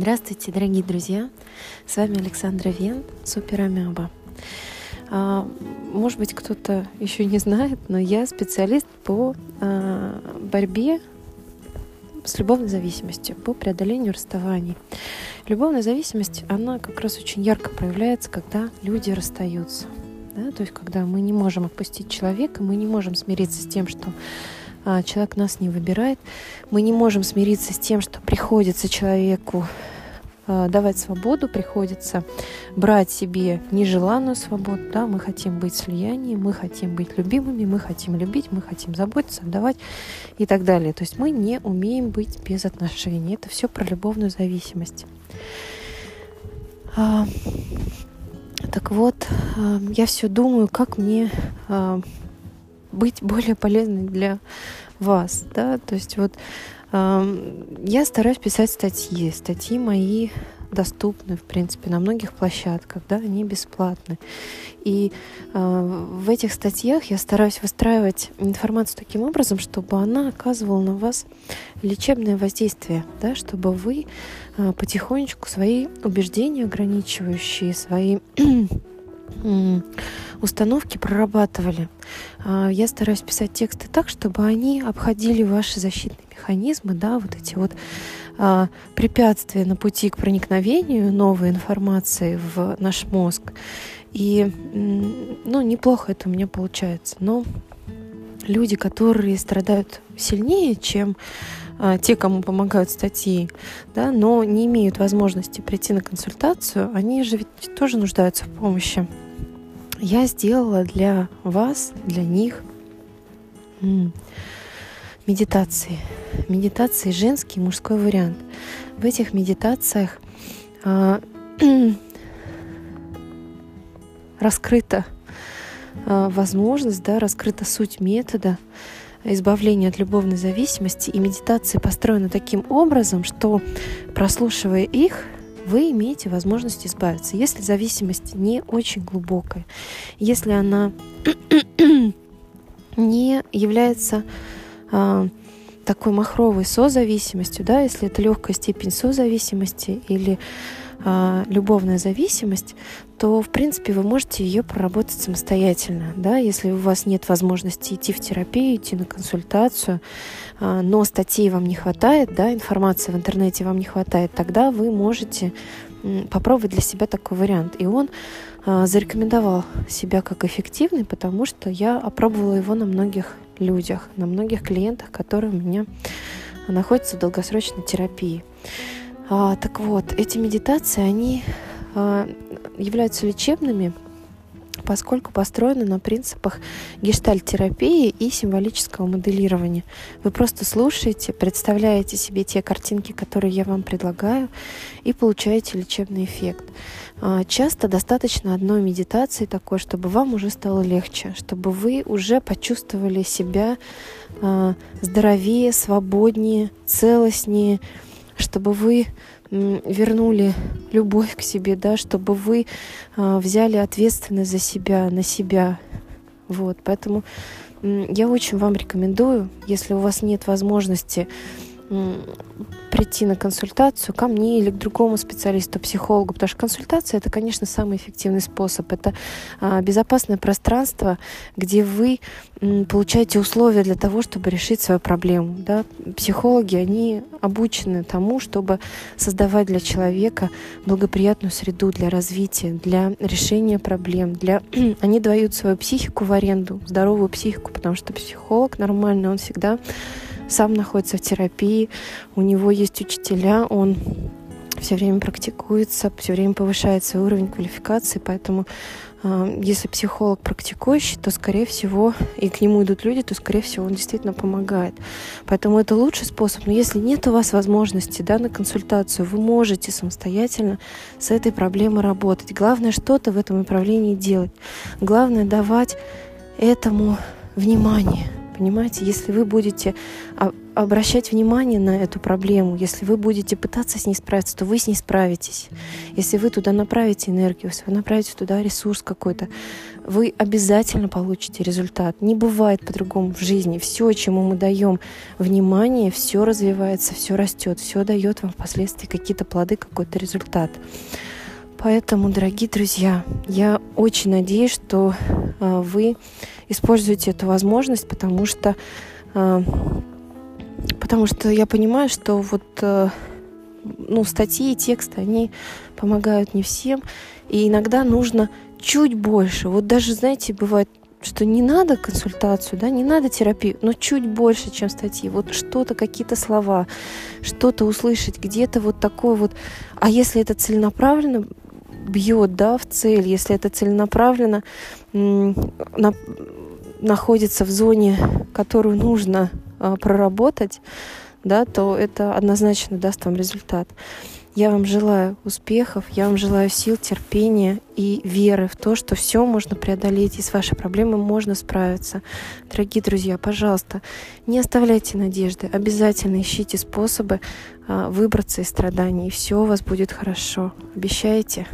Здравствуйте, дорогие друзья! С вами Александра Вен, Супер Амеба. А, может быть, кто-то еще не знает, но я специалист по а, борьбе с любовной зависимостью, по преодолению расставаний. Любовная зависимость, она как раз очень ярко проявляется, когда люди расстаются. Да? То есть, когда мы не можем отпустить человека, мы не можем смириться с тем, что человек нас не выбирает. Мы не можем смириться с тем, что приходится человеку а, давать свободу, приходится брать себе нежеланную свободу. Да? Мы хотим быть в слиянии, мы хотим быть любимыми, мы хотим любить, мы хотим заботиться, отдавать и так далее. То есть мы не умеем быть без отношений. Это все про любовную зависимость. А, так вот, я все думаю, как мне быть более полезной для вас, да, то есть вот э, я стараюсь писать статьи, статьи мои доступны, в принципе, на многих площадках, да, они бесплатны. И э, в этих статьях я стараюсь выстраивать информацию таким образом, чтобы она оказывала на вас лечебное воздействие, да, чтобы вы э, потихонечку свои убеждения ограничивающие, свои установки прорабатывали. А, я стараюсь писать тексты так, чтобы они обходили ваши защитные механизмы, да, вот эти вот а, препятствия на пути к проникновению новой информации в наш мозг. И, ну, неплохо это у меня получается. Но люди, которые страдают сильнее, чем а, те, кому помогают статьи, да, но не имеют возможности прийти на консультацию, они же ведь тоже нуждаются в помощи я сделала для вас, для них медитации. Медитации женский и мужской вариант. В этих медитациях а, раскрыта а, возможность, да, раскрыта суть метода избавления от любовной зависимости. И медитации построены таким образом, что прослушивая их, вы имеете возможность избавиться. Если зависимость не очень глубокая, если она не является а, такой махровой созависимостью, да, если это легкая степень созависимости или а, любовная зависимость, то, в принципе, вы можете ее проработать самостоятельно. Да? Если у вас нет возможности идти в терапию, идти на консультацию, а, но статей вам не хватает, да, информации в интернете вам не хватает, тогда вы можете попробовать для себя такой вариант. И он а, зарекомендовал себя как эффективный, потому что я опробовала его на многих людях, на многих клиентах, которые у меня находятся в долгосрочной терапии. А, так вот, эти медитации, они а, являются лечебными, поскольку построены на принципах гештальт-терапии и символического моделирования. Вы просто слушаете, представляете себе те картинки, которые я вам предлагаю, и получаете лечебный эффект. А, часто достаточно одной медитации такой, чтобы вам уже стало легче, чтобы вы уже почувствовали себя а, здоровее, свободнее, целостнее, чтобы вы вернули любовь к себе, да, чтобы вы э, взяли ответственность за себя, на себя. Вот, поэтому я очень вам рекомендую, если у вас нет возможности прийти на консультацию ко мне или к другому специалисту, психологу, потому что консультация это, конечно, самый эффективный способ. Это а, безопасное пространство, где вы получаете условия для того, чтобы решить свою проблему. Да? Психологи, они обучены тому, чтобы создавать для человека благоприятную среду для развития, для решения проблем. Для... они дают свою психику в аренду, здоровую психику, потому что психолог нормальный, он всегда сам находится в терапии, у него есть учителя, он все время практикуется, все время повышает свой уровень квалификации, поэтому э, если психолог практикующий, то, скорее всего, и к нему идут люди, то, скорее всего, он действительно помогает. Поэтому это лучший способ. Но если нет у вас возможности да, на консультацию, вы можете самостоятельно с этой проблемой работать. Главное что-то в этом направлении делать. Главное давать этому внимание – понимаете? Если вы будете обращать внимание на эту проблему, если вы будете пытаться с ней справиться, то вы с ней справитесь. Если вы туда направите энергию, если вы направите туда ресурс какой-то, вы обязательно получите результат. Не бывает по-другому в жизни. Все, чему мы даем внимание, все развивается, все растет, все дает вам впоследствии какие-то плоды, какой-то результат. Поэтому, дорогие друзья, я очень надеюсь, что э, вы используете эту возможность, потому что, э, потому что я понимаю, что вот э, ну, статьи и тексты, они помогают не всем, и иногда нужно чуть больше. Вот даже, знаете, бывает что не надо консультацию, да, не надо терапию, но чуть больше, чем статьи. Вот что-то, какие-то слова, что-то услышать, где-то вот такое вот. А если это целенаправленно, бьет да, в цель, если это целенаправленно на, находится в зоне, которую нужно а, проработать, да, то это однозначно даст вам результат. Я вам желаю успехов, я вам желаю сил, терпения и веры в то, что все можно преодолеть, и с вашей проблемой можно справиться. Дорогие друзья, пожалуйста, не оставляйте надежды, обязательно ищите способы а, выбраться из страданий, и все у вас будет хорошо. Обещаете?